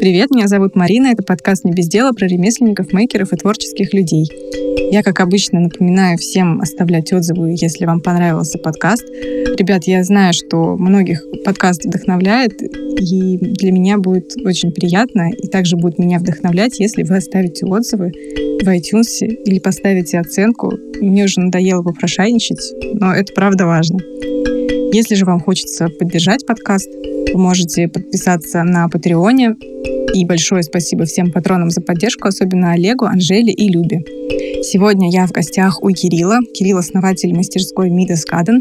Привет, меня зовут Марина, это подкаст «Не без дела» про ремесленников, мейкеров и творческих людей. Я, как обычно, напоминаю всем оставлять отзывы, если вам понравился подкаст. Ребят, я знаю, что многих подкаст вдохновляет, и для меня будет очень приятно, и также будет меня вдохновлять, если вы оставите отзывы в iTunes или поставите оценку. Мне уже надоело попрошайничать, но это правда важно. Если же вам хочется поддержать подкаст, вы можете подписаться на Патреоне. И большое спасибо всем патронам за поддержку, особенно Олегу, Анжеле и Любе. Сегодня я в гостях у Кирилла. Кирилл — основатель мастерской Midas Garden.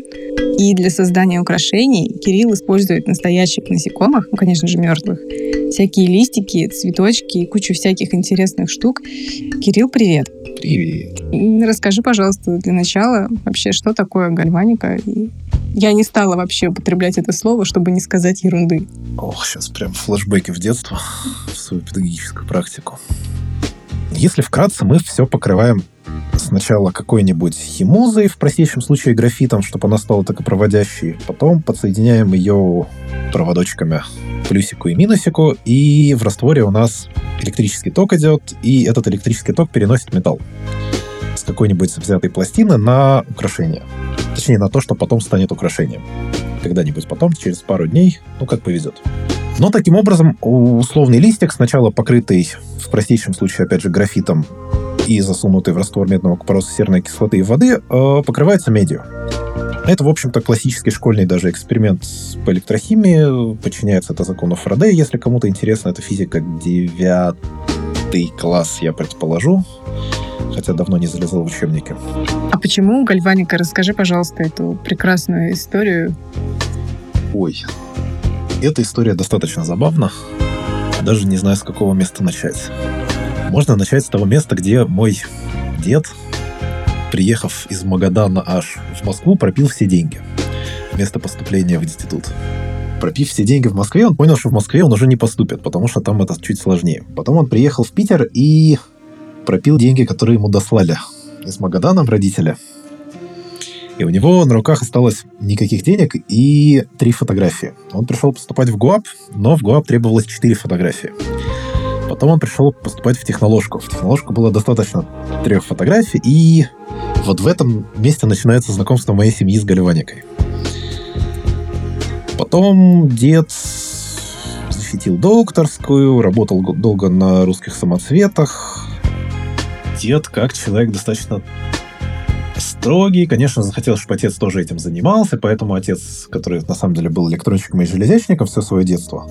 И для создания украшений Кирилл использует настоящих насекомых, ну, конечно же, мертвых, всякие листики, цветочки и кучу всяких интересных штук. Кирилл, привет! Привет! Расскажи, пожалуйста, для начала вообще, что такое гальваника и я не стала вообще употреблять это слово, чтобы не сказать ерунды. Ох, сейчас прям флешбеки в детство, в свою педагогическую практику. Если вкратце, мы все покрываем сначала какой-нибудь химозой, в простейшем случае графитом, чтобы она стала токопроводящей. Потом подсоединяем ее проводочками плюсику и минусику, и в растворе у нас электрический ток идет, и этот электрический ток переносит металл с какой-нибудь взятой пластины на украшение. Точнее, на то, что потом станет украшением. Когда-нибудь потом, через пару дней, ну, как повезет. Но таким образом, условный листик, сначала покрытый, в простейшем случае, опять же, графитом и засунутый в раствор медного купороса серной кислоты и воды, э, покрывается медью. Это, в общем-то, классический школьный даже эксперимент по электрохимии. Подчиняется это закону Фарадея, если кому-то интересно. Это физика девятый класс, я предположу хотя давно не залезал в учебники. А почему гальваника? Расскажи, пожалуйста, эту прекрасную историю. Ой, эта история достаточно забавна. Даже не знаю, с какого места начать. Можно начать с того места, где мой дед, приехав из Магадана аж в Москву, пропил все деньги вместо поступления в институт. Пропив все деньги в Москве, он понял, что в Москве он уже не поступит, потому что там это чуть сложнее. Потом он приехал в Питер и пропил деньги, которые ему дослали из Магадана родители. И у него на руках осталось никаких денег и три фотографии. Он пришел поступать в ГУАП, но в ГУАП требовалось четыре фотографии. Потом он пришел поступать в техноложку. В техноложку было достаточно трех фотографий, и вот в этом месте начинается знакомство моей семьи с Галиваникой. Потом дед защитил докторскую, работал долго на русских самоцветах, дед, как человек достаточно строгий, конечно, захотел, чтобы отец тоже этим занимался, поэтому отец, который на самом деле был электронщиком и железячником все свое детство,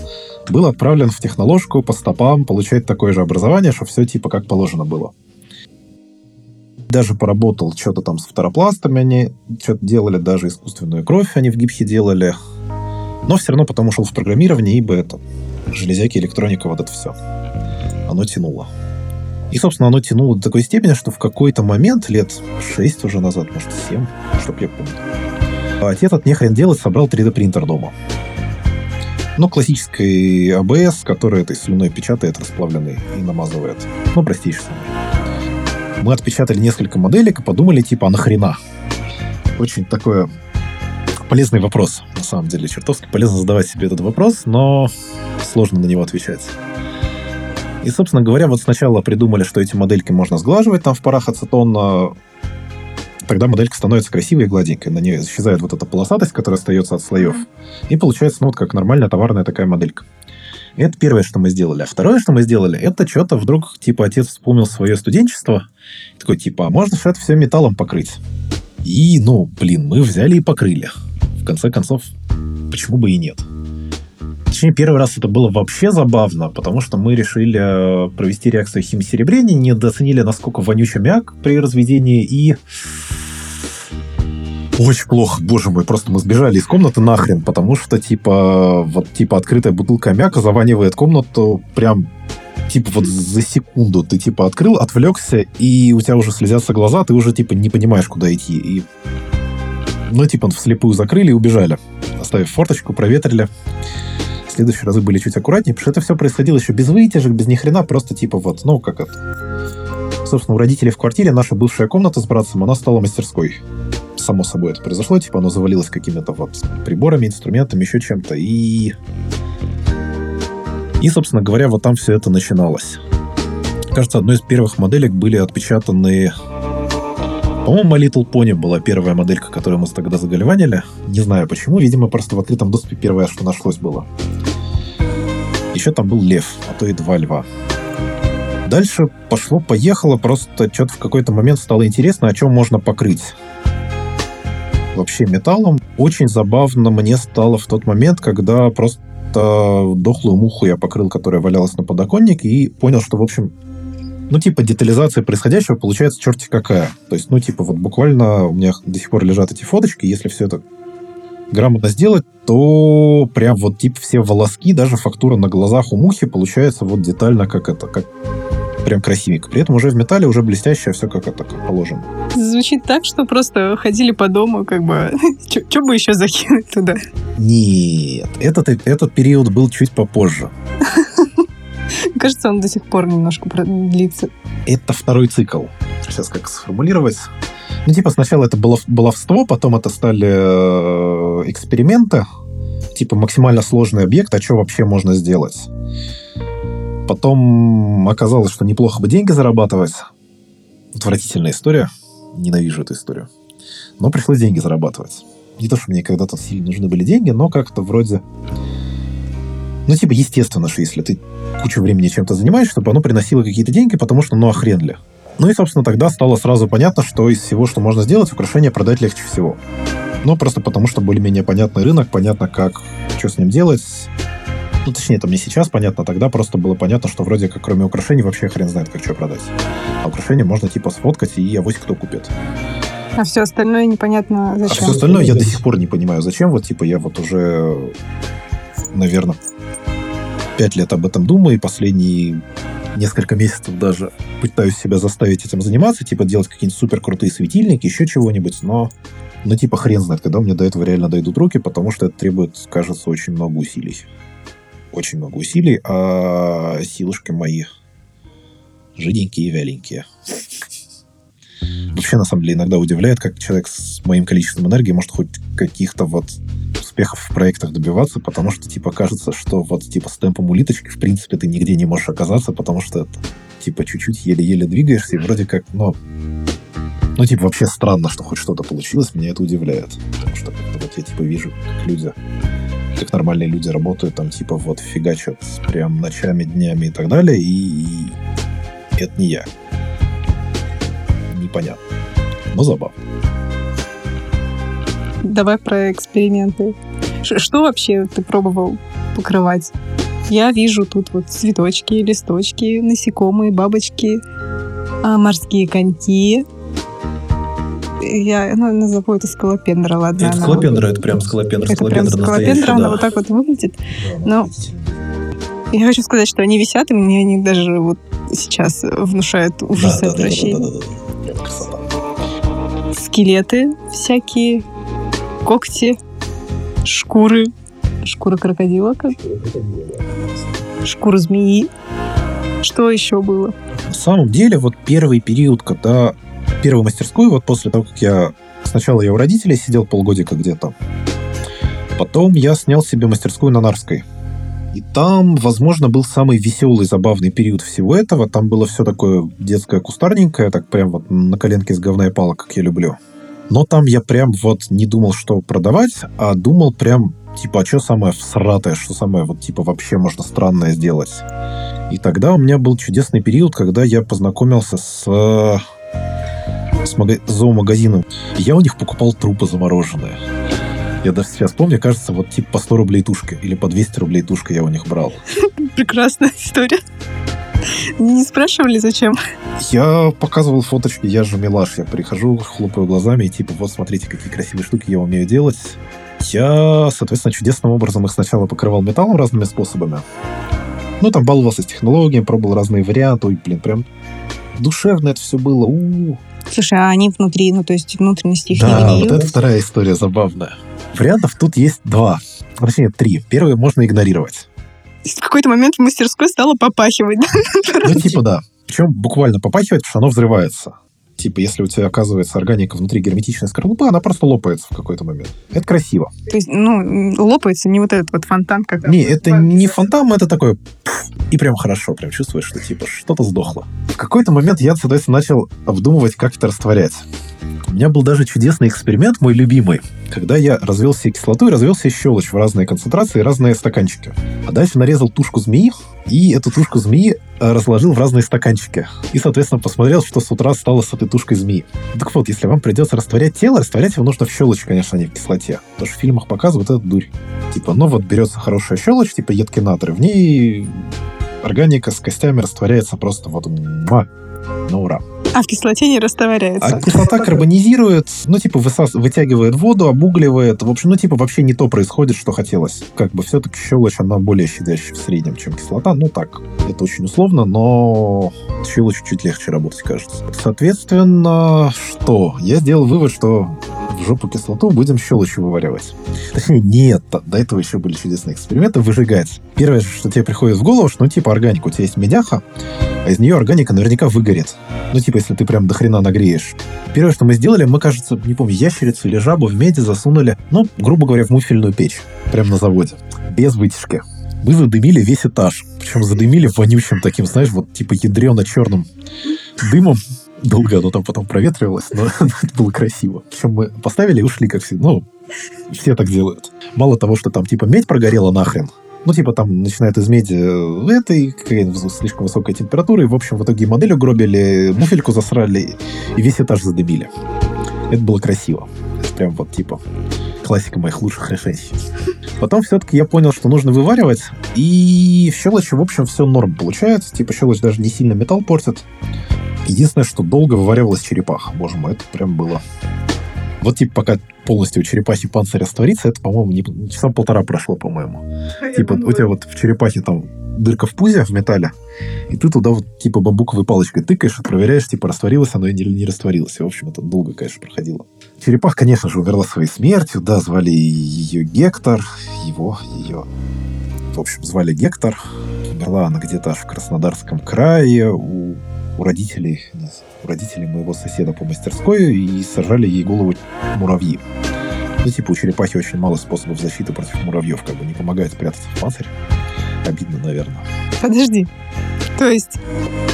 был отправлен в техноложку по стопам получать такое же образование, что все типа как положено было. Даже поработал что-то там с фторопластами, они что-то делали, даже искусственную кровь они в гипсе делали. Но все равно потом ушел в программирование, ибо это железяки, электроника, вот это все. Оно тянуло. И, собственно, оно тянуло до такой степени, что в какой-то момент, лет 6 уже назад, может, 7, чтоб я помню, отец от нехрен делать собрал 3D-принтер дома. Ну, классический ABS, который этой слюной печатает расплавленный и намазывает. Ну, простейший. Мы отпечатали несколько моделек и подумали, типа, а нахрена? Очень такой полезный вопрос, на самом деле. Чертовски полезно задавать себе этот вопрос, но сложно на него отвечать. И, собственно говоря, вот сначала придумали, что эти модельки можно сглаживать там в парах ацетона, тогда моделька становится красивой и гладенькой. На ней исчезает вот эта полосатость, которая остается от слоев. И получается, ну, вот как нормальная товарная такая моделька. Это первое, что мы сделали. А второе, что мы сделали, это что-то вдруг, типа, отец вспомнил свое студенчество. Такой, типа, а можно же это все металлом покрыть? И, ну, блин, мы взяли и покрыли. В конце концов, почему бы и нет? Точнее, первый раз это было вообще забавно, потому что мы решили э, провести реакцию химсеребрения, недооценили, насколько вонючий мяк при разведении, и очень плохо, боже мой, просто мы сбежали из комнаты нахрен, потому что, типа, вот, типа, открытая бутылка мяка заванивает комнату прям типа вот за секунду ты типа открыл, отвлекся, и у тебя уже слезятся глаза, ты уже типа не понимаешь, куда идти. И ну, типа, вслепую закрыли и убежали, оставив форточку, проветрили следующие разы были чуть аккуратнее, потому что это все происходило еще без вытяжек, без ни хрена, просто типа вот, ну, как это. Собственно, у родителей в квартире наша бывшая комната с братцем, она стала мастерской. Само собой это произошло, типа оно завалилось какими-то вот приборами, инструментами, еще чем-то, и И, собственно говоря, вот там все это начиналось. Кажется, одной из первых моделек были отпечатаны... По-моему, My Little Pony была первая моделька, которую мы тогда загальванили. Не знаю почему. Видимо, просто в открытом доступе первое, что нашлось было. Еще там был лев, а то и два льва. Дальше пошло-поехало, просто что-то в какой-то момент стало интересно, о чем можно покрыть. Вообще металлом. Очень забавно мне стало в тот момент, когда просто дохлую муху я покрыл, которая валялась на подоконнике, и понял, что, в общем, ну, типа, детализация происходящего получается черти какая. То есть, ну, типа, вот буквально у меня до сих пор лежат эти фоточки, если все это грамотно сделать, то прям вот типа все волоски, даже фактура на глазах у мухи получается вот детально как это, как прям красивенько. При этом уже в металле уже блестящее все как это, как положено. Звучит так, что просто ходили по дому, как бы, что бы еще закинуть туда? Нет, этот, этот период был чуть попозже. Кажется, он до сих пор немножко длится. Это второй цикл. Сейчас как сформулировать? Ну, типа, сначала это было баловство, потом это стали э, эксперименты, типа максимально сложный объект, а что вообще можно сделать? Потом оказалось, что неплохо бы деньги зарабатывать. Отвратительная история. Ненавижу эту историю. Но пришлось деньги зарабатывать. Не то, что мне когда-то сильно нужны были деньги, но как-то вроде... Ну, типа, естественно, что если ты кучу времени чем-то занимаешься, чтобы оно приносило какие-то деньги, потому что, ну, а ли. Ну и, собственно, тогда стало сразу понятно, что из всего, что можно сделать, украшение продать легче всего. Ну, просто потому, что более-менее понятный рынок, понятно, как, что с ним делать, ну, точнее, это мне сейчас понятно, тогда просто было понятно, что вроде как кроме украшений вообще хрен знает, как что продать. А украшения можно типа сфоткать, и авось кто купит. А все остальное непонятно зачем. А все остальное я до сих пор не понимаю, зачем. Вот типа я вот уже, наверное, пять лет об этом думаю, и последние несколько месяцев даже пытаюсь себя заставить этим заниматься, типа делать какие-нибудь супер крутые светильники, еще чего-нибудь, но ну, типа, хрен знает, когда меня до этого реально дойдут руки, потому что это требует, кажется, очень много усилий очень много усилий, а силушки мои жиденькие и вяленькие. Вообще, на самом деле, иногда удивляет, как человек с моим количеством энергии может хоть каких-то вот успехов в проектах добиваться, потому что, типа, кажется, что вот, типа, с темпом улиточки, в принципе, ты нигде не можешь оказаться, потому что, типа, чуть-чуть еле-еле двигаешься, и вроде как, ну, ну, типа, вообще странно, что хоть что-то получилось, меня это удивляет. Потому что вот я, типа, вижу, как люди как нормальные люди работают, там, типа, вот, фигачат прям ночами, днями и так далее, и, и это не я. Непонятно. Но забавно. Давай про эксперименты. Ш что вообще ты пробовал покрывать? Я вижу тут вот цветочки, листочки, насекомые, бабочки, а, морские коньки, я ну, назову это скалопендра, ладно. Это скалопендра, это прям скалопендра. Это прям скалопендра, она вот так вот выглядит. Но я хочу сказать, что они висят, и мне они даже вот сейчас внушают ужас и отвращение. Скелеты всякие, когти, шкуры. Шкура крокодила как? Шкура змеи. Что еще было? На самом деле, вот первый период, когда первую мастерскую, вот после того, как я... Сначала я у родителей сидел полгодика где-то. Потом я снял себе мастерскую на Нарской. И там, возможно, был самый веселый, забавный период всего этого. Там было все такое детское, кустарненькое, так прям вот на коленке с говна и пала, как я люблю. Но там я прям вот не думал, что продавать, а думал прям, типа, а что самое всратое, что самое вот, типа, вообще можно странное сделать. И тогда у меня был чудесный период, когда я познакомился с с мага- зоомагазином. Я у них покупал трупы замороженные. Я даже сейчас помню, кажется, вот типа по 100 рублей тушка или по 200 рублей тушка я у них брал. Прекрасная история. Не спрашивали, зачем? Я показывал фоточки, я же милаш. Я прихожу, хлопаю глазами и типа, вот смотрите, какие красивые штуки я умею делать. Я, соответственно, чудесным образом их сначала покрывал металлом разными способами. Ну, там баловался с технологиями, пробовал разные варианты. Ой, блин, прям душевно это все было. У-у-у. Слушай, а они внутри, ну то есть внутренности их да, не вот это вторая история забавная. Вариантов тут есть два. Точнее, три. Первый можно игнорировать. В какой-то момент в мастерской стало попахивать. Ну, типа да. Причем буквально попахивать, потому что оно взрывается. типа, если у тебя оказывается органика внутри герметичной скорлупы, она просто лопается в какой-то момент. Это красиво. То есть, ну, лопается не вот этот вот фонтан, как... Не, это не фонтан, это такое... И прям хорошо, прям чувствуешь, что типа что-то сдохло. В какой-то момент я, соответственно, начал обдумывать, как это растворять. У меня был даже чудесный эксперимент, мой любимый, когда я развел себе кислоту и развел себе щелочь в разные концентрации, разные стаканчики. А дальше нарезал тушку змеи, и эту тушку змеи э, разложил в разные стаканчики. И, соответственно, посмотрел, что с утра стало с этой тушкой змеи. Так вот, если вам придется растворять тело, растворять его нужно в щелочь, конечно, а не в кислоте. Потому что в фильмах показывают эту дурь. Типа, ну вот берется хорошая щелочь, типа едкий натрий, в ней органика с костями растворяется просто вот муа, ура. А в кислоте не растворяется. А кислота карбонизирует, ну, типа, высас... вытягивает воду, обугливает. В общем, ну, типа, вообще не то происходит, что хотелось. Как бы все-таки щелочь, она более щадящая в среднем, чем кислота. Ну, так, это очень условно, но щелочь чуть легче работать, кажется. Соответственно, что? Я сделал вывод, что в жопу кислоту будем щелочью вываривать. Нет, до этого еще были чудесные эксперименты, выжигать. Первое, что тебе приходит в голову, что, ну, типа, органика, у тебя есть медяха, а из нее органика наверняка выгорит. Ну, типа, если ты прям до хрена нагреешь. Первое, что мы сделали, мы, кажется, не помню, ящерицу или жабу в меди засунули, ну, грубо говоря, в муфельную печь. Прямо на заводе. Без вытяжки. Мы задымили весь этаж. Причем задымили вонючим таким, знаешь, вот типа ядрено-черным дымом. Долго оно там потом проветривалось, но это было красиво. Причем мы поставили и ушли, как все. Ну, все так делают. Мало того, что там типа медь прогорела нахрен, ну, типа, там начинает из меди э, этой, какая-то слишком высокая температура, и, в общем, в итоге модель угробили, муфельку засрали, и весь этаж задымили. Это было красиво. Это прям вот, типа, классика моих лучших решений. Потом все-таки я понял, что нужно вываривать, и в щелочи, в общем, все норм получается. Типа, щелочь даже не сильно металл портит. Единственное, что долго вываривалась черепаха. Боже мой, это прям было... Вот, типа, пока полностью у черепахи панцирь растворится, это, по-моему, не, часа полтора прошло, по-моему. А типа, у тебя вот в черепахе там дырка в пузе в металле, и ты туда вот типа бамбуковой палочкой тыкаешь, проверяешь, типа растворилось оно или не растворилось. И, в общем, это долго, конечно, проходило. Черепах, конечно же, умерла своей смертью, да, звали ее Гектор, его, ее, в общем, звали Гектор. Умерла она где-то аж в Краснодарском крае у, у родителей, у родителей моего соседа по мастерской, и сажали ей голову муравьи. Ну, типа, у черепахи очень мало способов защиты против муравьев, как бы не помогает спрятаться в панцирь. Обидно, наверное. Подожди. То есть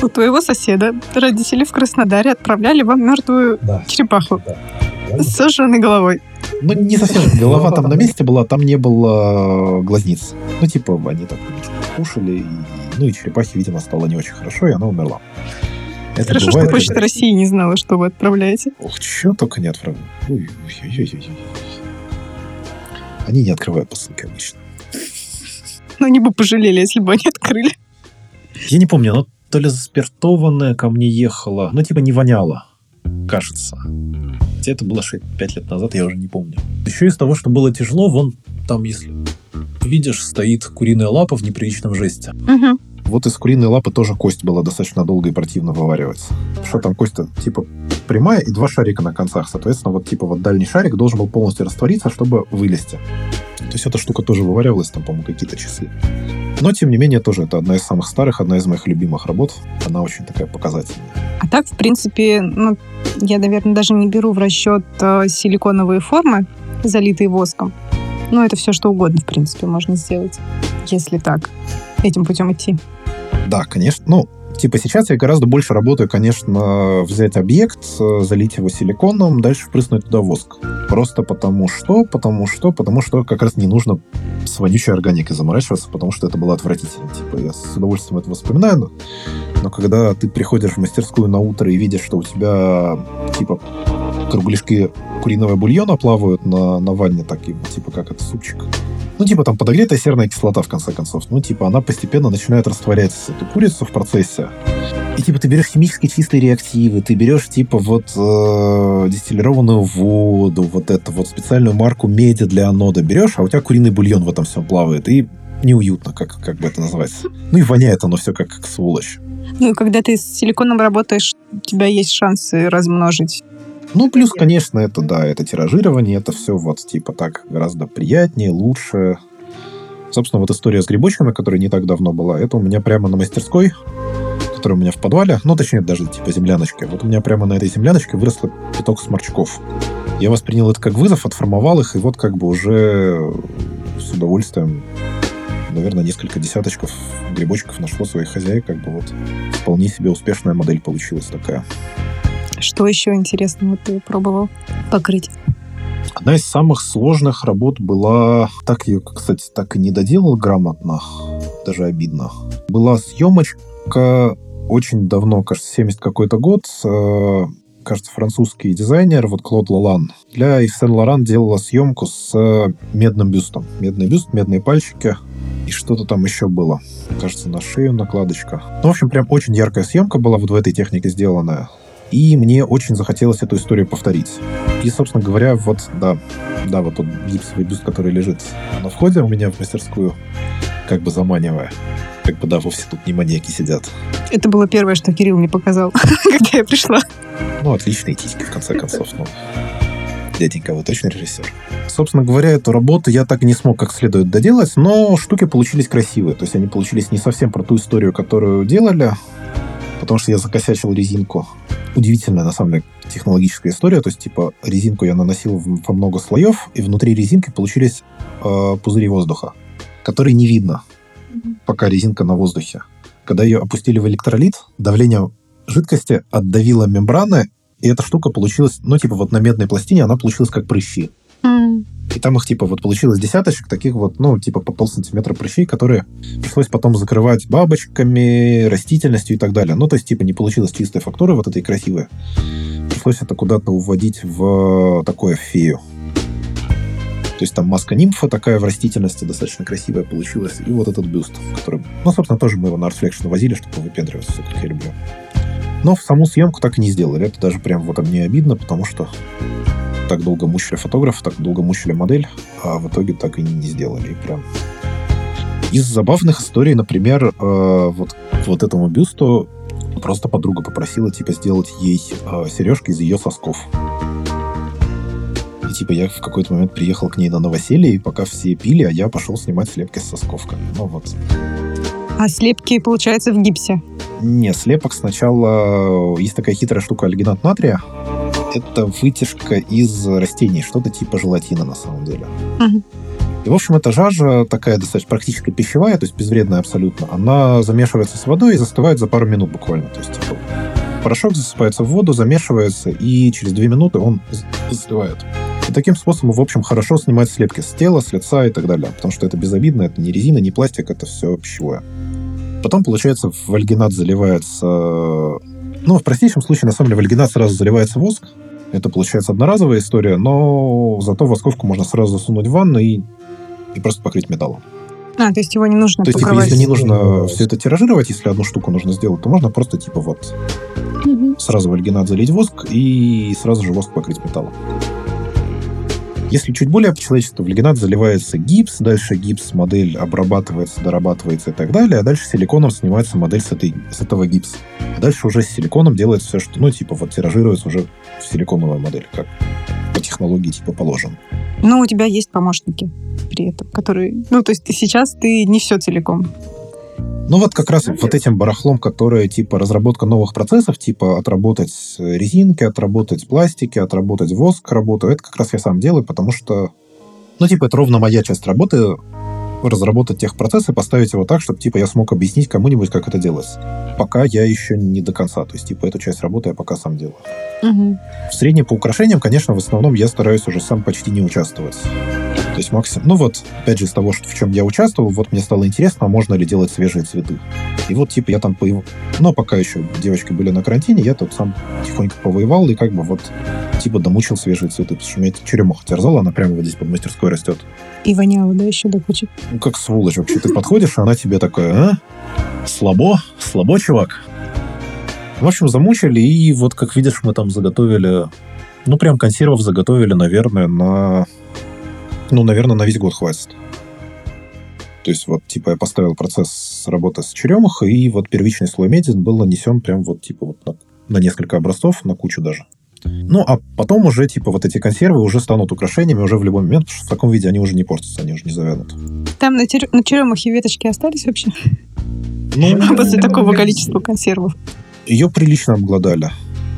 у твоего соседа родители в Краснодаре отправляли вам мертвую да. черепаху да. с сожженной головой. Ну, не совсем. Голова там на месте была, там не было глазниц. Ну, типа, они так кушали, и, ну, и черепахе, видимо, стало не очень хорошо, и она умерла. Это Хорошо, бывает, что Почта России не знала, что вы отправляете. Ох, что только не отправляют. Они не открывают посылки обычно. Ну, они бы пожалели, если бы они открыли. Я не помню, оно то ли заспиртованное ко мне ехало, ну, типа не воняло, кажется. Хотя это было 5 лет назад, я уже не помню. Еще из того, что было тяжело, вон там, если видишь, стоит куриная лапа в неприличном жесте. Угу. Вот из куриной лапы тоже кость была достаточно долго и противно вывариваться. Что там кость-то, типа, прямая и два шарика на концах. Соответственно, вот, типа, вот дальний шарик должен был полностью раствориться, чтобы вылезти. То есть эта штука тоже вываривалась, там, по-моему, какие-то часы. Но, тем не менее, тоже это одна из самых старых, одна из моих любимых работ. Она очень такая показательная. А так, в принципе, ну, я, наверное, даже не беру в расчет э, силиконовые формы, залитые воском. Ну, это все что угодно, в принципе, можно сделать, если так, этим путем идти. Да, конечно. Ну, Типа сейчас я гораздо больше работаю, конечно, взять объект, залить его силиконом, дальше впрыснуть туда воск. Просто потому что, потому что, потому что как раз не нужно с вонючей органикой заморачиваться, потому что это было отвратительно. Типа я с удовольствием это воспоминаю, но, но когда ты приходишь в мастерскую на утро и видишь, что у тебя типа кругляшки куриного бульона плавают на, на ванне, таким, типа как это супчик. Ну, типа там подогретая серная кислота, в конце концов. Ну, типа она постепенно начинает растворять эту курицу в процессе. И типа ты берешь химически чистые реактивы, ты берешь типа вот э, дистиллированную воду, вот эту вот специальную марку меди для анода берешь, а у тебя куриный бульон в этом всем плавает. И неуютно, как, как бы это называется. Ну и воняет оно все как, как сволочь. Ну, когда ты с силиконом работаешь, у тебя есть шансы размножить ну, плюс, конечно, это, да, это тиражирование, это все вот, типа, так гораздо приятнее, лучше. Собственно, вот история с грибочками, которая не так давно была, это у меня прямо на мастерской, которая у меня в подвале, ну, точнее, даже типа земляночка. Вот у меня прямо на этой земляночке выросло пяток сморчков. Я воспринял это как вызов, отформовал их, и вот как бы уже с удовольствием, наверное, несколько десяточков грибочков нашло своих хозяек, как бы вот вполне себе успешная модель получилась такая. Что еще интересного ты пробовал покрыть? Одна из самых сложных работ была... Так ее, кстати, так и не доделал грамотно. Даже обидно. Была съемочка очень давно, кажется, 70 какой-то год. Э, кажется, французский дизайнер, вот Клод Лалан, для Ив Сен Лоран делала съемку с медным бюстом. Медный бюст, медные пальчики и что-то там еще было. Кажется, на шею накладочка. Ну, в общем, прям очень яркая съемка была вот в этой технике сделанная. И мне очень захотелось эту историю повторить. И, собственно говоря, вот, да, да, вот тот гипсовый бюст, который лежит на входе у меня в мастерскую, как бы заманивая. Как бы, да, вовсе тут не маньяки сидят. Это было первое, что Кирилл мне показал, когда я пришла. Ну, отличные титьки, в конце концов. Ну, дяденька, вы точно режиссер? Собственно говоря, эту работу я так и не смог как следует доделать, но штуки получились красивые. То есть они получились не совсем про ту историю, которую делали, потому что я закосячил резинку. Удивительная, на самом деле, технологическая история. То есть, типа, резинку я наносил во много слоев, и внутри резинки получились э, пузыри воздуха, которые не видно, пока резинка на воздухе. Когда ее опустили в электролит, давление жидкости отдавило мембраны, и эта штука получилась, ну, типа, вот на медной пластине она получилась как прыщи. И там их, типа, вот получилось десяточек таких вот, ну, типа, по полсантиметра прыщей, которые пришлось потом закрывать бабочками, растительностью и так далее. Ну, то есть, типа, не получилось чистой фактуры вот этой красивой. Пришлось это куда-то уводить в такое фею. То есть там маска нимфа такая в растительности достаточно красивая получилась. И вот этот бюст, который... Ну, собственно, тоже мы его на Artflexion возили, чтобы выпендриваться, как я люблю. Но в саму съемку так и не сделали. Это даже прям вот мне обидно, потому что так долго мучили фотографа, так долго мучили модель, а в итоге так и не сделали. И прям из забавных историй, например, э, вот, вот этому бюсту просто подруга попросила, типа, сделать ей э, сережки из ее сосков. И, типа, я в какой-то момент приехал к ней на новоселье, и пока все пили, а я пошел снимать слепки с сосковками. Ну, вот. А слепки, получается, в гипсе? Не, слепок сначала... Есть такая хитрая штука альгинат натрия, это вытяжка из растений, что-то типа желатина на самом деле. Угу. И, в общем, эта жажа такая достаточно практически пищевая, то есть безвредная абсолютно. Она замешивается с водой и застывает за пару минут буквально. То есть, типа, порошок засыпается в воду, замешивается, и через две минуты он застывает. И таким способом, в общем, хорошо снимать слепки с тела, с лица и так далее. Потому что это безобидно, это не резина, не пластик, это все пищевое. Потом, получается, в альгинат заливается... Ну, в простейшем случае, на самом деле, в альгинат сразу заливается воск, это получается одноразовая история, но зато восковку можно сразу засунуть в ванну и, и просто покрыть металлом. А, то есть его не нужно То есть, типа, если не нужно все это тиражировать, если одну штуку нужно сделать, то можно просто, типа, вот, угу. сразу в альгинат залить воск и сразу же воск покрыть металлом. Если чуть более по-человечески, в лигенат заливается гипс, дальше гипс, модель обрабатывается, дорабатывается и так далее, а дальше силиконом снимается модель с, этой, с этого гипса. А дальше уже с силиконом делается все, что, ну, типа, вот тиражируется уже в силиконовая модель, как по технологии, типа, положено. Ну, у тебя есть помощники при этом, которые... Ну, то есть сейчас ты не все целиком ну вот как раз вот этим барахлом, которое типа разработка новых процессов, типа отработать резинки, отработать пластики, отработать воск работу, это как раз я сам делаю, потому что, ну типа это ровно моя часть работы, разработать техпроцесс и поставить его так, чтобы, типа, я смог объяснить кому-нибудь, как это делать. Пока я еще не до конца. То есть, типа, эту часть работы я пока сам делаю. Угу. В среднем по украшениям, конечно, в основном я стараюсь уже сам почти не участвовать. То есть максимум... Ну вот, опять же, из того, что, в чем я участвовал, вот мне стало интересно, а можно ли делать свежие цветы. И вот, типа, я там поев... Но пока еще девочки были на карантине, я тут сам тихонько повоевал и как бы вот, типа, домучил свежие цветы. Потому что у меня черемуха терзала, она прямо вот здесь под мастерской растет. И воняла, да, еще до кучи. Ну, как сволочь вообще. Ты подходишь, а она тебе такая, а? Слабо? Слабо, чувак? В общем, замучили, и вот, как видишь, мы там заготовили... Ну, прям консервов заготовили, наверное, на ну, наверное, на весь год хватит. То есть вот, типа, я поставил процесс работы с черемухой, и вот первичный слой меди был нанесен прям вот, типа, вот на, на несколько образцов, на кучу даже. Ну, а потом уже, типа, вот эти консервы уже станут украшениями уже в любой момент, потому что в таком виде они уже не портятся, они уже не завянут. Там на, тер... на черемухе веточки остались вообще? Ну, После такого количества консервов. ее прилично обглодали.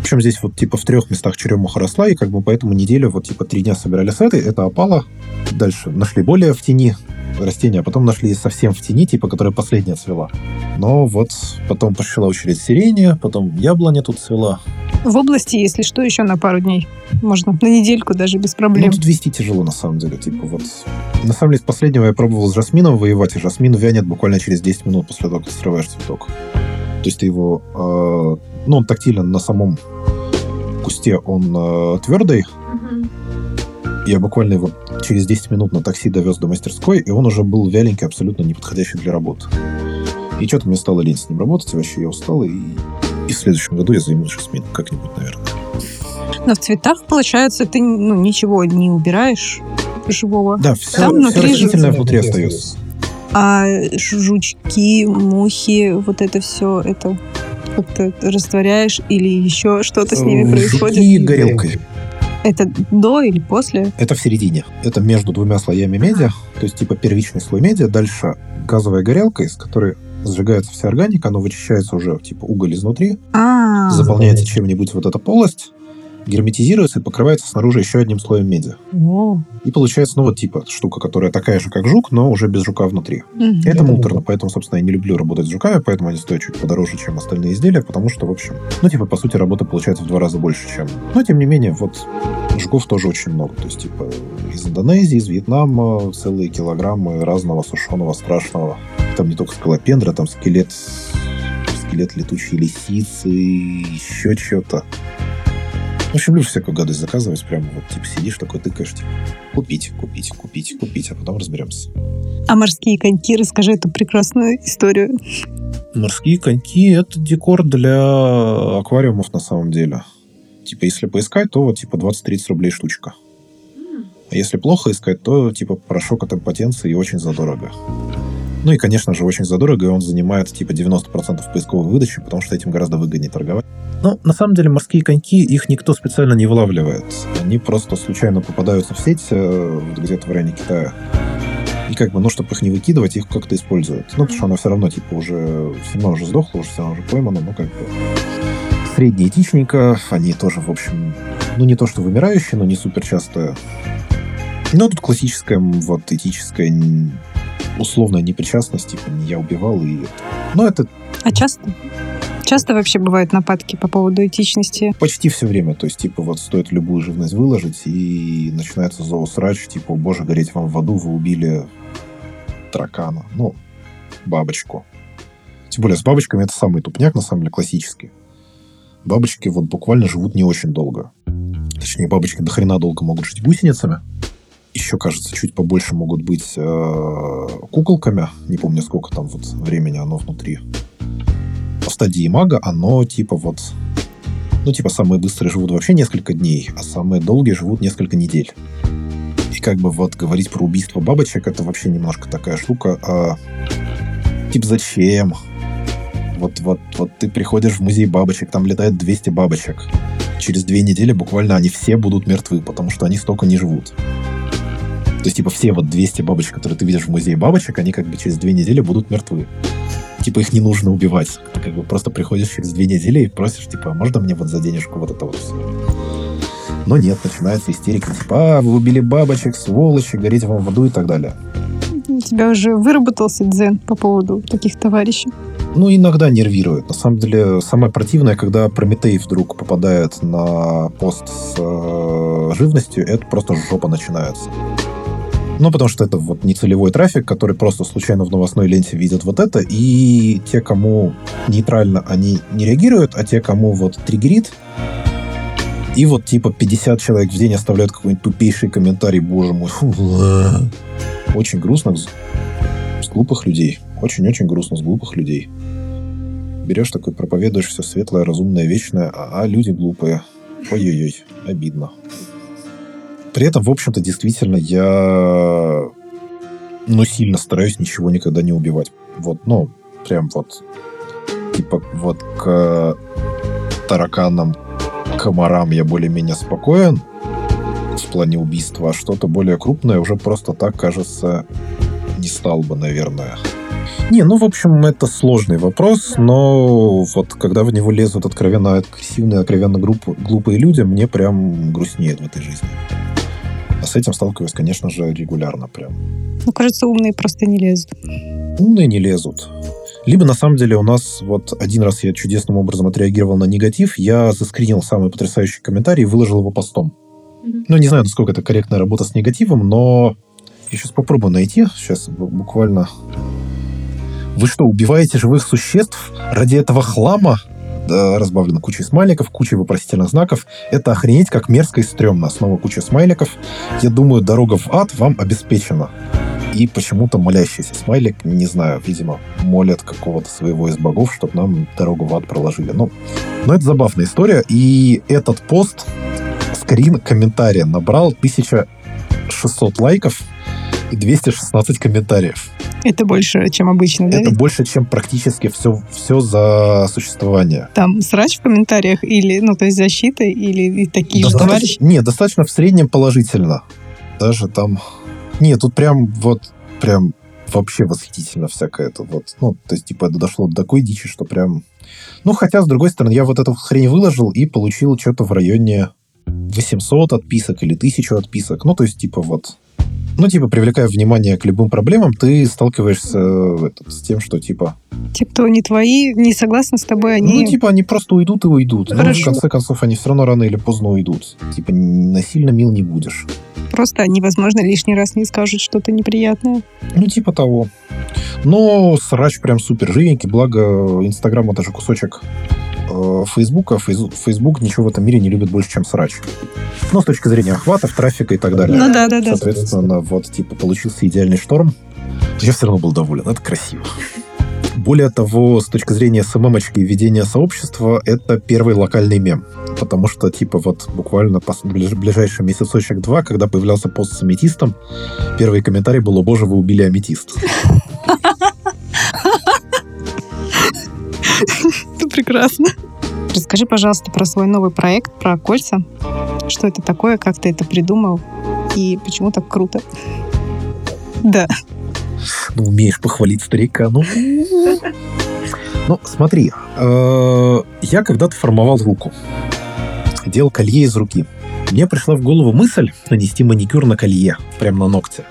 Причем здесь вот типа в трех местах черемуха росла, и как бы поэтому неделю, вот типа три дня собирали с этой, это опало. Дальше нашли более в тени растения, а потом нашли совсем в тени, типа, которая последняя цвела. Но вот потом пошла очередь сирени, потом яблоня тут цвела. В области, если что, еще на пару дней. Можно на недельку даже без Ну, проблем. тут вести тяжело, на самом деле. Типа вот... На самом деле, с последнего я пробовал с жасмином воевать, и жасмин вянет буквально через 10 минут после того, как ты срываешь цветок. То есть ты его... э, ну, он тактильно на самом кусте, он э, твердый. Я буквально его через 10 минут на такси довез до мастерской, и он уже был вяленький, абсолютно не подходящий для работы. И что-то мне стало лень с ним работать, и вообще я устал, и, и в следующем году я займусь жасмином как-нибудь, наверное. Но в цветах, получается, ты ну, ничего не убираешь живого. Да, все, Там внутри же- растительное внутри остается. А жучки, мухи, вот это все, это как-то растворяешь или еще что-то с ними происходит? жуки горелкой. Это до или после? Это в середине. Это между двумя слоями меди. То есть, типа, первичный слой меди, дальше газовая горелка, из которой сжигается вся органика, оно вычищается уже, типа, уголь изнутри, А, заполняется чем-нибудь вот эта полость, герметизируется и покрывается снаружи еще одним слоем меди. о, И получается, ну, вот, типа, штука, которая такая же, как жук, но уже без жука внутри. мгм. Это муторно, поэтому, собственно, я не люблю работать с жуками, поэтому они стоят чуть подороже, чем остальные изделия, потому что, в общем, ну, типа, по сути, работа получается в два раза больше, чем... Но, тем не менее, вот, жуков тоже очень много. То есть, типа, из Индонезии, из Вьетнама целые килограммы разного сушеного страшного. Там не только скалопендра, там скелет скелет летучей лисицы, еще что-то. В общем, люблю всякую гадость заказывать. Прямо вот, типа, сидишь такой, тыкаешь, типа, купить, купить, купить, купить, а потом разберемся. А морские коньки, расскажи эту прекрасную историю. Морские коньки — это декор для аквариумов на самом деле. Типа, если поискать, то вот типа 20-30 рублей штучка. А если плохо искать, то типа порошок от импотенции и очень задорого. Ну и, конечно же, очень задорого, и он занимает типа 90% поисковой выдачи, потому что этим гораздо выгоднее торговать. Но на самом деле морские коньки, их никто специально не вылавливает. Они просто случайно попадаются в сеть э, где-то в районе Китая. И как бы, ну, чтобы их не выкидывать, их как-то используют. Ну, потому что она все равно, типа, уже все равно уже сдохла, уже все равно уже поймана, ну, как бы... Среднеэтичненько, они тоже, в общем, ну, не то что вымирающие, но не супер часто. Ну, тут классическая, вот, этическая условная непричастность, типа, не я убивал, и... Ну, это А часто? Часто вообще бывают нападки по поводу этичности? почти все время. То есть, типа, вот стоит любую живность выложить, и начинается зоосрач, типа, «О, боже, гореть вам в аду, вы убили таракана. Ну, бабочку. Тем более с бабочками это самый тупняк, на самом деле, классический. Бабочки вот буквально живут не очень долго. Точнее, бабочки до хрена долго могут жить гусеницами. Еще, кажется, чуть побольше могут быть э, куколками. Не помню, сколько там вот времени оно внутри. В стадии мага оно типа вот... Ну, типа, самые быстрые живут вообще несколько дней, а самые долгие живут несколько недель. И как бы вот говорить про убийство бабочек, это вообще немножко такая штука. А, типа, зачем? Вот, вот, вот ты приходишь в музей бабочек, там летает 200 бабочек. Через две недели буквально они все будут мертвы, потому что они столько не живут. То есть, типа, все вот 200 бабочек, которые ты видишь в музее бабочек, они как бы через две недели будут мертвы. Типа, их не нужно убивать. Ты как бы просто приходишь через две недели и просишь, типа, а можно мне вот за денежку вот это вот все? Но нет, начинается истерика, типа, а, вы убили бабочек, сволочи, гореть вам в аду и так далее. У тебя уже выработался дзен по поводу таких товарищей? Ну, иногда нервирует. На самом деле, самое противное, когда Прометей вдруг попадает на пост с э, живностью, это просто жопа начинается. Ну, потому что это вот нецелевой трафик, который просто случайно в новостной ленте видят вот это, и те, кому нейтрально, они не реагируют, а те, кому вот триггерит, и вот типа 50 человек в день оставляют какой-нибудь тупейший комментарий, боже мой, фу, а». очень грустно с глупых людей. Очень-очень грустно с глупых людей. Берешь такой, проповедуешь все светлое, разумное, вечное, а, а люди глупые. Ой-ой-ой, обидно. При этом, в общем-то, действительно, я ну, сильно стараюсь ничего никогда не убивать. Вот, ну, прям вот, типа, вот к тараканам, комарам я более-менее спокоен в плане убийства, а что-то более крупное уже просто так, кажется, не стал бы, наверное. Не, ну, в общем, это сложный вопрос, но вот когда в него лезут откровенно агрессивные, откровенно группы, глупые люди, мне прям грустнеет в этой жизни. А с этим сталкиваюсь, конечно же, регулярно прям. Ну, кажется, умные просто не лезут. Умные не лезут. Либо, на самом деле, у нас вот один раз я чудесным образом отреагировал на негатив, я заскринил самый потрясающий комментарий и выложил его постом. Mm-hmm. Ну, не знаю, насколько это корректная работа с негативом, но я сейчас попробую найти. Сейчас буквально вы что, убиваете живых существ ради этого хлама? Да, разбавлено кучей смайликов, кучей вопросительных знаков. Это охренеть как мерзко и стрёмно. Снова куча смайликов. Я думаю, дорога в ад вам обеспечена. И почему-то молящийся смайлик, не знаю, видимо, молят какого-то своего из богов, чтобы нам дорогу в ад проложили. Ну, но это забавная история. И этот пост, скрин комментария набрал 1600 лайков и 216 комментариев. Это больше, чем обычно, да? Это больше, чем практически все, все за существование. Там срач в комментариях или, ну, то есть защита или и такие достаточно, же товарищи? Нет, достаточно в среднем положительно. Даже там... Нет, тут прям вот прям вообще восхитительно всякое это вот. Ну, то есть, типа, это дошло до такой дичи, что прям... Ну, хотя, с другой стороны, я вот эту хрень выложил и получил что-то в районе 800 отписок или 1000 отписок. Ну, то есть, типа, вот ну, типа, привлекая внимание к любым проблемам, ты сталкиваешься э, этот, с тем, что, типа... Те, кто не твои, не согласны с тобой, они... Ну, типа, они просто уйдут и уйдут. Хорошо. Ну, в конце концов, они все равно рано или поздно уйдут. Типа, насильно мил не будешь. Просто они, возможно, лишний раз не скажут что-то неприятное. Ну, типа того. Но срач прям супер живенький, благо Инстаграма даже кусочек Э, Фейсбука, Фейсбук ничего в этом мире не любит больше, чем срач. Ну, с точки зрения охватов, трафика и так далее. Ну да, да, да. Соответственно, вот, типа, получился идеальный шторм. Я все равно был доволен, это красиво. Более того, с точки зрения СММочки и ведения сообщества, это первый локальный мем. Потому что, типа, вот буквально ближайший месяцочек-два, когда появлялся пост с аметистом, первый комментарий был «О боже, вы убили аметист». Это прекрасно. Расскажи, пожалуйста, про свой новый проект, про кольца. Что это такое, как ты это придумал и почему так круто? Да. Ну, умеешь похвалить старика, ну... Ну, смотри, э, я когда-то формовал руку. Делал колье из руки. Мне пришла в голову мысль нанести маникюр на колье, прямо на ногте.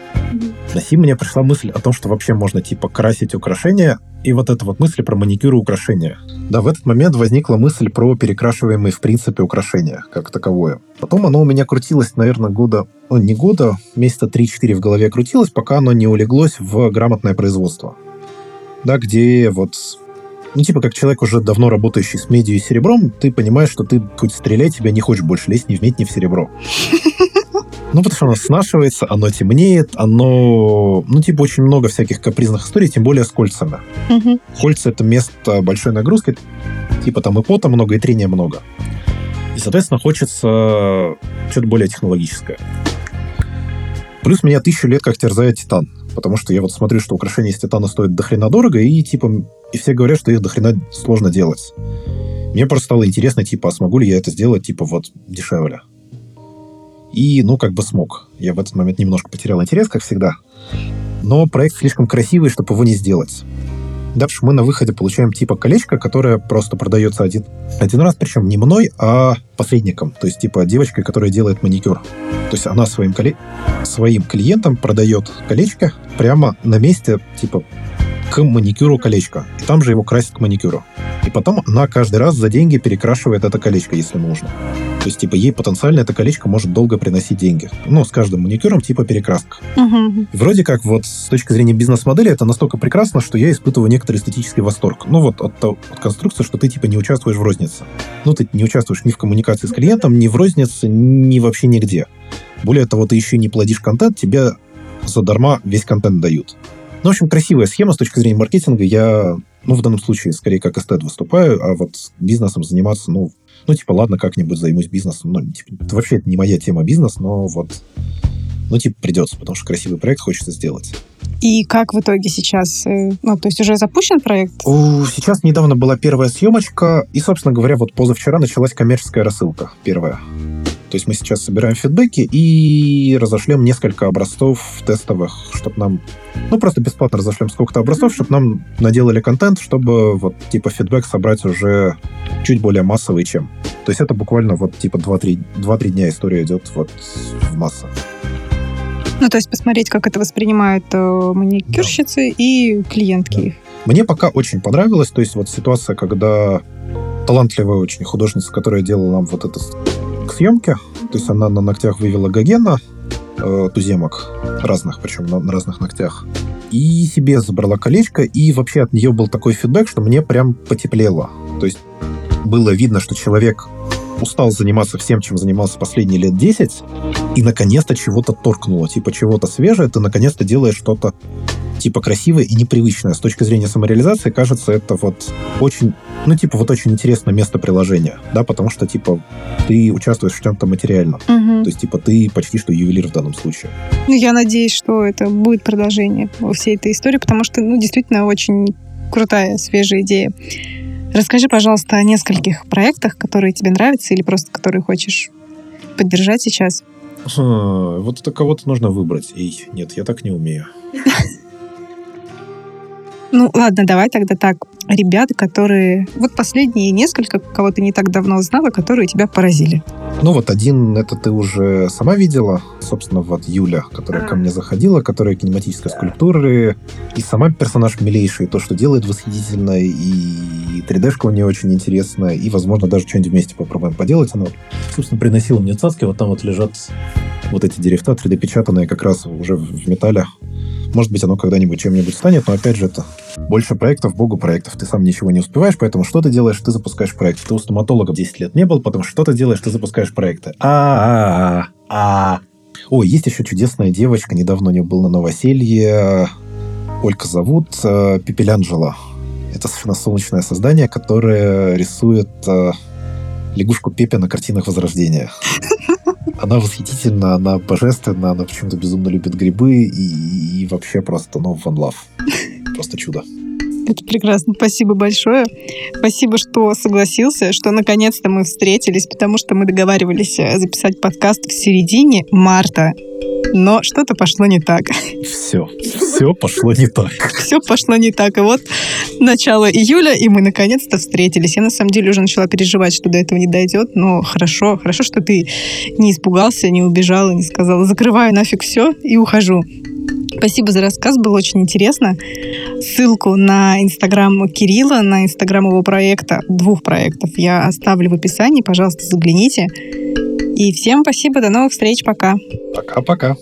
На сим мне пришла мысль о том, что вообще можно типа красить украшения, и вот эта вот мысль про маникюр и украшения. Да, в этот момент возникла мысль про перекрашиваемые в принципе украшения, как таковое. Потом оно у меня крутилось, наверное, года, ну не года, месяца 3-4 в голове крутилось, пока оно не улеглось в грамотное производство. Да, где вот ну, типа, как человек, уже давно работающий с медиа и серебром, ты понимаешь, что ты хоть стреляй, тебя не хочешь больше лезть ни в медь, ни в серебро. Ну, потому что оно снашивается, оно темнеет, оно... Ну, типа, очень много всяких капризных историй, тем более с кольцами. Угу. Кольца — это место большой нагрузки, типа там и пота много, и трения много. И, соответственно, хочется что-то более технологическое. Плюс меня тысячу лет как терзает титан. Потому что я вот смотрю, что украшения из титана стоят дохрена дорого, и типа и все говорят, что их дохрена сложно делать. Мне просто стало интересно, типа, а смогу ли я это сделать, типа, вот, дешевле. И, ну, как бы смог. Я в этот момент немножко потерял интерес, как всегда. Но проект слишком красивый, чтобы его не сделать. Дальше мы на выходе получаем типа колечко, которое просто продается один, один раз, причем не мной, а посредником. То есть типа девочкой, которая делает маникюр. То есть она своим, коле... своим клиентам продает колечко прямо на месте, типа к маникюру колечко. И там же его красит к маникюру. И потом она каждый раз за деньги перекрашивает это колечко, если нужно. То есть, типа, ей потенциально это колечко может долго приносить деньги. Ну, с каждым маникюром, типа, перекраска. Угу. вроде как, вот, с точки зрения бизнес-модели, это настолько прекрасно, что я испытываю некоторый эстетический восторг. Ну, вот, от, от конструкции, что ты, типа, не участвуешь в рознице. Ну, ты не участвуешь ни в коммуникации с клиентом, ни в рознице, ни вообще нигде. Более того, ты еще не плодишь контент, тебе задарма весь контент дают. Ну, в общем, красивая схема с точки зрения маркетинга. Я, ну, в данном случае, скорее как эстет выступаю, а вот бизнесом заниматься, ну, ну, типа, ладно, как-нибудь займусь бизнесом. Ну, типа, это вообще не моя тема бизнес, но вот, ну, типа, придется, потому что красивый проект хочется сделать. И как в итоге сейчас? Э, ну, то есть уже запущен проект? Сейчас недавно была первая съемочка, и, собственно говоря, вот позавчера началась коммерческая рассылка первая. То То есть мы сейчас собираем фидбэки и разошлем несколько образцов тестовых, чтобы нам... Ну, просто бесплатно разошлем сколько-то образцов, чтобы нам наделали контент, чтобы вот типа фидбэк собрать уже чуть более массовый, чем. То есть это буквально вот типа 2-3 дня история идет вот в массах. Ну, то есть посмотреть, как это воспринимают э, маникюрщицы да. и клиентки. Да. Мне пока очень понравилось. То есть вот ситуация, когда талантливая очень художница, которая делала нам вот это к съемке, то есть она на ногтях вывела гогена, э, туземок разных, причем на, на разных ногтях, и себе забрала колечко, и вообще от нее был такой фидбэк, что мне прям потеплело. То есть было видно, что человек устал заниматься всем, чем занимался последние лет 10, и наконец-то чего-то торкнуло, типа чего-то свежее, ты наконец-то делаешь что-то типа красивое и непривычное. С точки зрения самореализации, кажется, это вот очень, ну, типа, вот очень интересное место приложения, да, потому что, типа, ты участвуешь в чем-то материальном. Угу. То есть, типа, ты почти что ювелир в данном случае. Ну, я надеюсь, что это будет продолжение всей этой истории, потому что, ну, действительно, очень крутая, свежая идея. Расскажи, пожалуйста, о нескольких проектах, которые тебе нравятся или просто которые хочешь поддержать сейчас. Вот это кого-то нужно выбрать. Эй, нет, я так не умею. Ну, ладно, давай тогда так. Ребята, которые... Вот последние несколько, кого ты не так давно узнала, которые тебя поразили. Ну, вот один, это ты уже сама видела. Собственно, вот Юля, которая ко мне заходила, которая кинематическая скульптуры. И сама персонаж милейший. То, что делает восхитительно. И 3D-шка у нее очень интересная. И, возможно, даже что-нибудь вместе попробуем поделать. Она, собственно, приносила мне цацки. Вот там вот лежат вот эти деревта 3D-печатанные как раз уже в металле. Может быть, оно когда-нибудь чем-нибудь станет, но опять же это больше проектов, богу проектов. Ты сам ничего не успеваешь, поэтому что ты делаешь? Ты запускаешь проект. Ты у стоматолога 10 лет не был, потом что ты делаешь? Ты запускаешь проекты. А, а, а. Ой, есть еще чудесная девочка, недавно у нее был на новоселье. Олька зовут, э, Пепелянджела. Это совершенно солнечное создание, которое рисует э, лягушку Пепе на картинах Возрождения. Она восхитительна, она божественна, она почему-то безумно любит грибы и, и вообще просто, ну, one love. Просто чудо. Это прекрасно. Спасибо большое. Спасибо, что согласился, что наконец-то мы встретились, потому что мы договаривались э, записать подкаст в середине марта. Но что-то пошло не так. Все, все пошло не так. Все пошло не так. И вот начало июля, и мы наконец-то встретились. Я на самом деле уже начала переживать, что до этого не дойдет, но хорошо, хорошо, что ты не испугался, не убежал и не сказал, закрываю нафиг все и ухожу. Спасибо за рассказ, было очень интересно. Ссылку на инстаграм Кирилла, на инстаграм его проекта, двух проектов, я оставлю в описании, пожалуйста, загляните. И всем спасибо, до новых встреч, пока. Пока-пока.